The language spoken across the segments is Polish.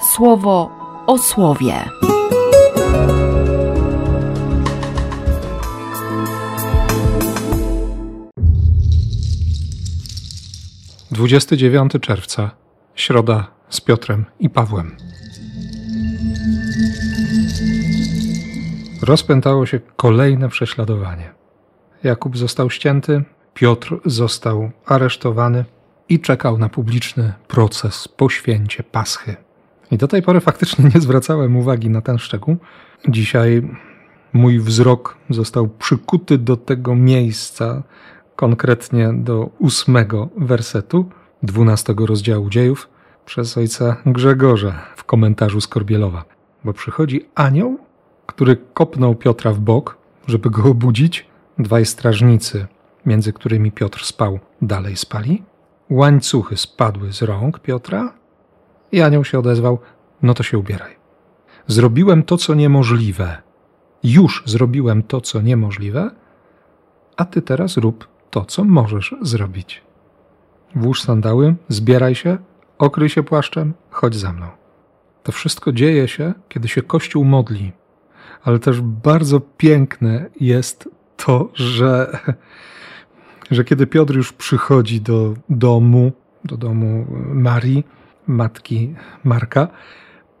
słowo o słowie. Dwudziesty dziewiąty czerwca, środa z Piotrem i Pawłem. Rozpętało się kolejne prześladowanie. Jakub został ścięty, Piotr został aresztowany i czekał na publiczny proces po święcie Paschy. I do tej pory faktycznie nie zwracałem uwagi na ten szczegół. Dzisiaj mój wzrok został przykuty do tego miejsca, konkretnie do ósmego wersetu dwunastego rozdziału dziejów przez ojca Grzegorza w komentarzu Skorbielowa. Bo przychodzi anioł, który kopnął Piotra w bok, żeby go obudzić. Dwaj strażnicy, między którymi Piotr spał, dalej spali. Łańcuchy spadły z rąk Piotra i anioł się odezwał: No to się ubieraj. Zrobiłem to, co niemożliwe. Już zrobiłem to, co niemożliwe, a ty teraz rób to, co możesz zrobić. Włóż sandały, zbieraj się, okryj się płaszczem, chodź za mną. To wszystko dzieje się, kiedy się Kościół modli, ale też bardzo piękne jest to, że, że kiedy Piotr już przychodzi do domu, do domu Marii, matki Marka,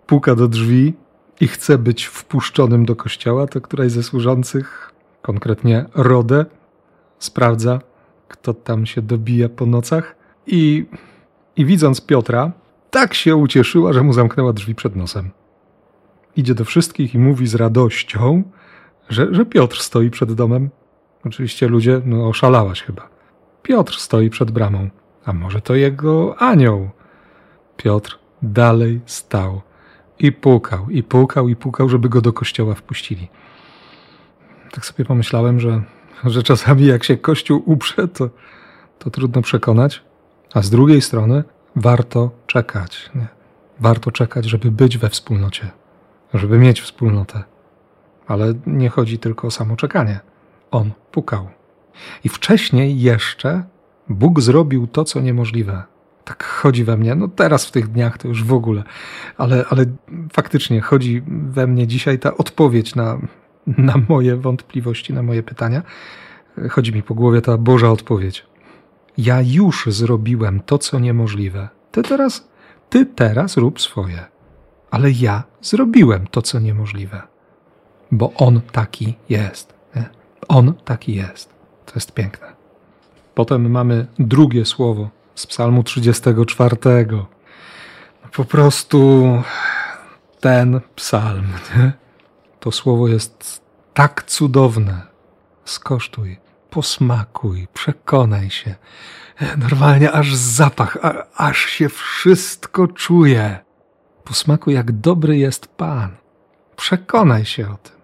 puka do drzwi i chce być wpuszczonym do kościoła, to któraś ze służących, konkretnie Rodę, sprawdza, kto tam się dobija po nocach i, i widząc Piotra, tak się ucieszyła, że mu zamknęła drzwi przed nosem. Idzie do wszystkich i mówi z radością, że, że Piotr stoi przed domem. Oczywiście ludzie, no oszalałaś chyba. Piotr stoi przed bramą, a może to jego anioł. Piotr dalej stał i pukał, i pukał, i pukał, żeby go do kościoła wpuścili. Tak sobie pomyślałem, że, że czasami jak się kościół uprze, to, to trudno przekonać, a z drugiej strony warto czekać. Nie? Warto czekać, żeby być we wspólnocie, żeby mieć wspólnotę. Ale nie chodzi tylko o samo czekanie. On pukał. I wcześniej jeszcze Bóg zrobił to, co niemożliwe tak chodzi we mnie. No teraz w tych dniach to już w ogóle, ale, ale faktycznie chodzi we mnie dzisiaj ta odpowiedź na, na moje wątpliwości, na moje pytania. Chodzi mi po głowie ta Boża odpowiedź. Ja już zrobiłem to, co niemożliwe. Ty teraz, ty teraz rób swoje. Ale ja zrobiłem to, co niemożliwe. Bo on taki jest. Nie? On taki jest. To jest piękne. Potem mamy drugie słowo z Psalmu 34. Po prostu ten psalm, nie? to słowo jest tak cudowne. Skosztuj, posmakuj, przekonaj się. Normalnie aż zapach, a, aż się wszystko czuje. Posmakuj, jak dobry jest Pan. Przekonaj się o tym.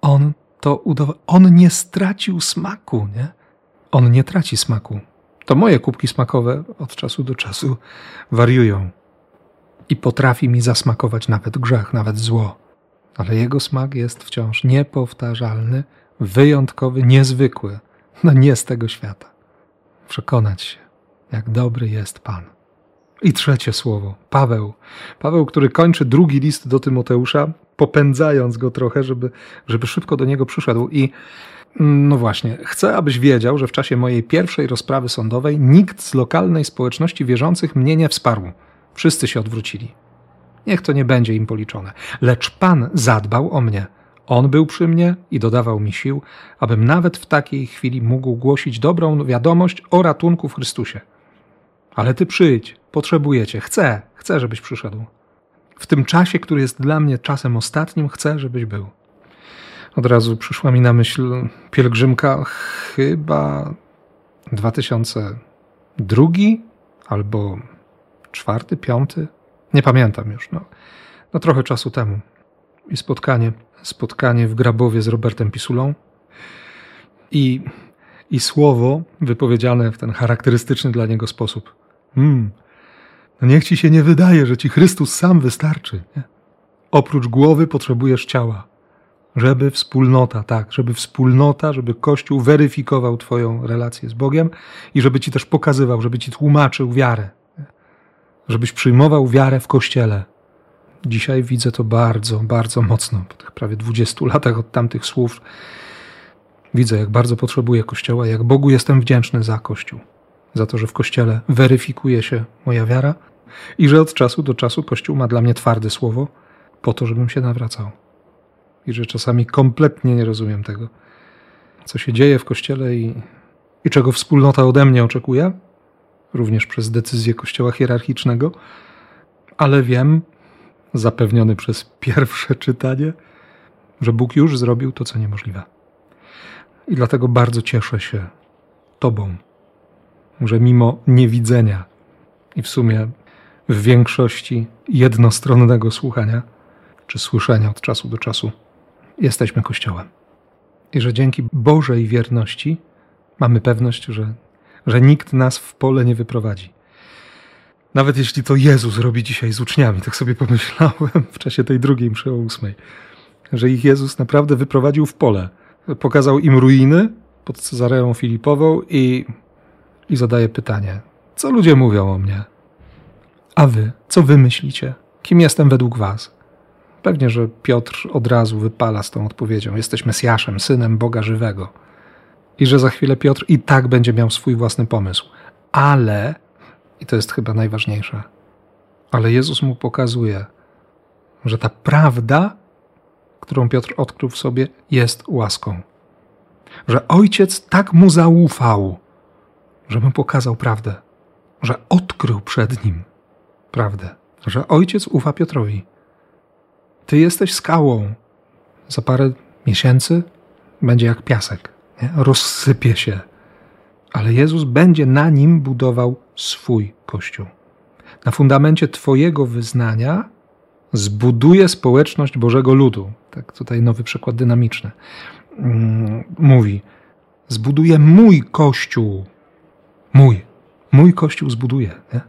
On to udowodnił. On nie stracił smaku, nie? On nie traci smaku to moje kubki smakowe od czasu do czasu wariują i potrafi mi zasmakować nawet grzech, nawet zło. Ale jego smak jest wciąż niepowtarzalny, wyjątkowy, niezwykły, no nie z tego świata. Przekonać się, jak dobry jest Pan. I trzecie słowo, Paweł. Paweł, który kończy drugi list do Tymoteusza, popędzając go trochę, żeby, żeby szybko do niego przyszedł. I no właśnie, chcę, abyś wiedział, że w czasie mojej pierwszej rozprawy sądowej nikt z lokalnej społeczności wierzących mnie nie wsparł. Wszyscy się odwrócili. Niech to nie będzie im policzone. Lecz Pan zadbał o mnie. On był przy mnie i dodawał mi sił, abym nawet w takiej chwili mógł głosić dobrą wiadomość o ratunku w Chrystusie. Ale ty przyjdź, potrzebujecie, chcę, chcę, żebyś przyszedł. W tym czasie, który jest dla mnie czasem ostatnim, chcę, żebyś był. Od razu przyszła mi na myśl pielgrzymka chyba 2002 albo czwarty, piąty, nie pamiętam już, no, no trochę czasu temu. I spotkanie, spotkanie w Grabowie z Robertem Pisulą i, i słowo wypowiedziane w ten charakterystyczny dla niego sposób. Hmm, no niech ci się nie wydaje, że ci Chrystus sam wystarczy. Nie? Oprócz głowy potrzebujesz ciała żeby wspólnota, tak, żeby wspólnota, żeby Kościół weryfikował Twoją relację z Bogiem i żeby Ci też pokazywał, żeby Ci tłumaczył wiarę, żebyś przyjmował wiarę w Kościele, Dzisiaj widzę to bardzo, bardzo mocno. Po tych prawie 20 latach od tamtych słów widzę, jak bardzo potrzebuję Kościoła, jak Bogu jestem wdzięczny za Kościół. Za to, że w Kościele weryfikuje się moja wiara i że od czasu do czasu Kościół ma dla mnie twarde słowo po to, żebym się nawracał. I że czasami kompletnie nie rozumiem tego, co się dzieje w Kościele i, i czego wspólnota ode mnie oczekuje, również przez decyzję Kościoła hierarchicznego, ale wiem, zapewniony przez pierwsze czytanie, że Bóg już zrobił to, co niemożliwe. I dlatego bardzo cieszę się Tobą, że mimo niewidzenia i w sumie w większości jednostronnego słuchania czy słyszenia od czasu do czasu, jesteśmy Kościołem. I że dzięki Bożej wierności mamy pewność, że, że nikt nas w pole nie wyprowadzi. Nawet jeśli to Jezus robi dzisiaj z uczniami, tak sobie pomyślałem w czasie tej drugiej mszy o ósmej, że ich Jezus naprawdę wyprowadził w pole. Pokazał im ruiny pod Cezareą Filipową i, i zadaje pytanie, co ludzie mówią o mnie? A wy, co wy myślicie? Kim jestem według was? Pewnie, że Piotr od razu wypala z tą odpowiedzią: Jesteś Mesjaszem, synem Boga żywego. I że za chwilę Piotr i tak będzie miał swój własny pomysł. Ale, i to jest chyba najważniejsze, ale Jezus mu pokazuje, że ta prawda, którą Piotr odkrył w sobie, jest łaską. Że ojciec tak mu zaufał, że mu pokazał prawdę, że odkrył przed nim prawdę, że ojciec ufa Piotrowi. Ty jesteś skałą. Za parę miesięcy będzie jak piasek, nie? rozsypie się. Ale Jezus będzie na nim budował swój kościół. Na fundamencie Twojego wyznania zbuduje społeczność Bożego Ludu. Tak tutaj nowy przykład dynamiczny. Mm, mówi: Zbuduje mój kościół. Mój. Mój kościół zbuduje. Nie?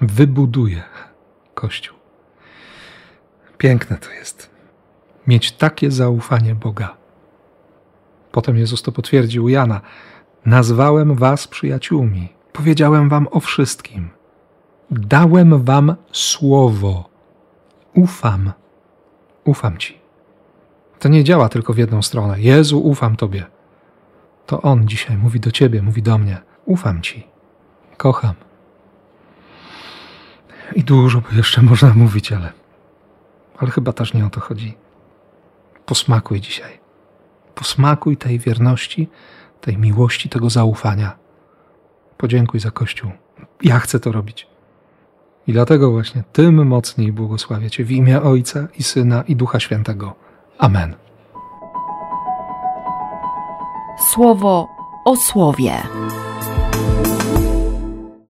Wybuduje kościół. Piękne to jest. Mieć takie zaufanie Boga. Potem Jezus to potwierdził Jana. Nazwałem was przyjaciółmi. Powiedziałem wam o wszystkim. Dałem wam słowo. Ufam. Ufam ci. To nie działa tylko w jedną stronę. Jezu, ufam tobie. To On dzisiaj mówi do ciebie, mówi do mnie. Ufam ci. Kocham. I dużo by jeszcze można mówić, ale ale chyba też nie o to chodzi. Posmakuj dzisiaj. Posmakuj tej wierności, tej miłości, tego zaufania. Podziękuj za Kościół. Ja chcę to robić. I dlatego właśnie tym mocniej błogosławię Cię w imię Ojca i Syna i Ducha Świętego. Amen. Słowo o słowie.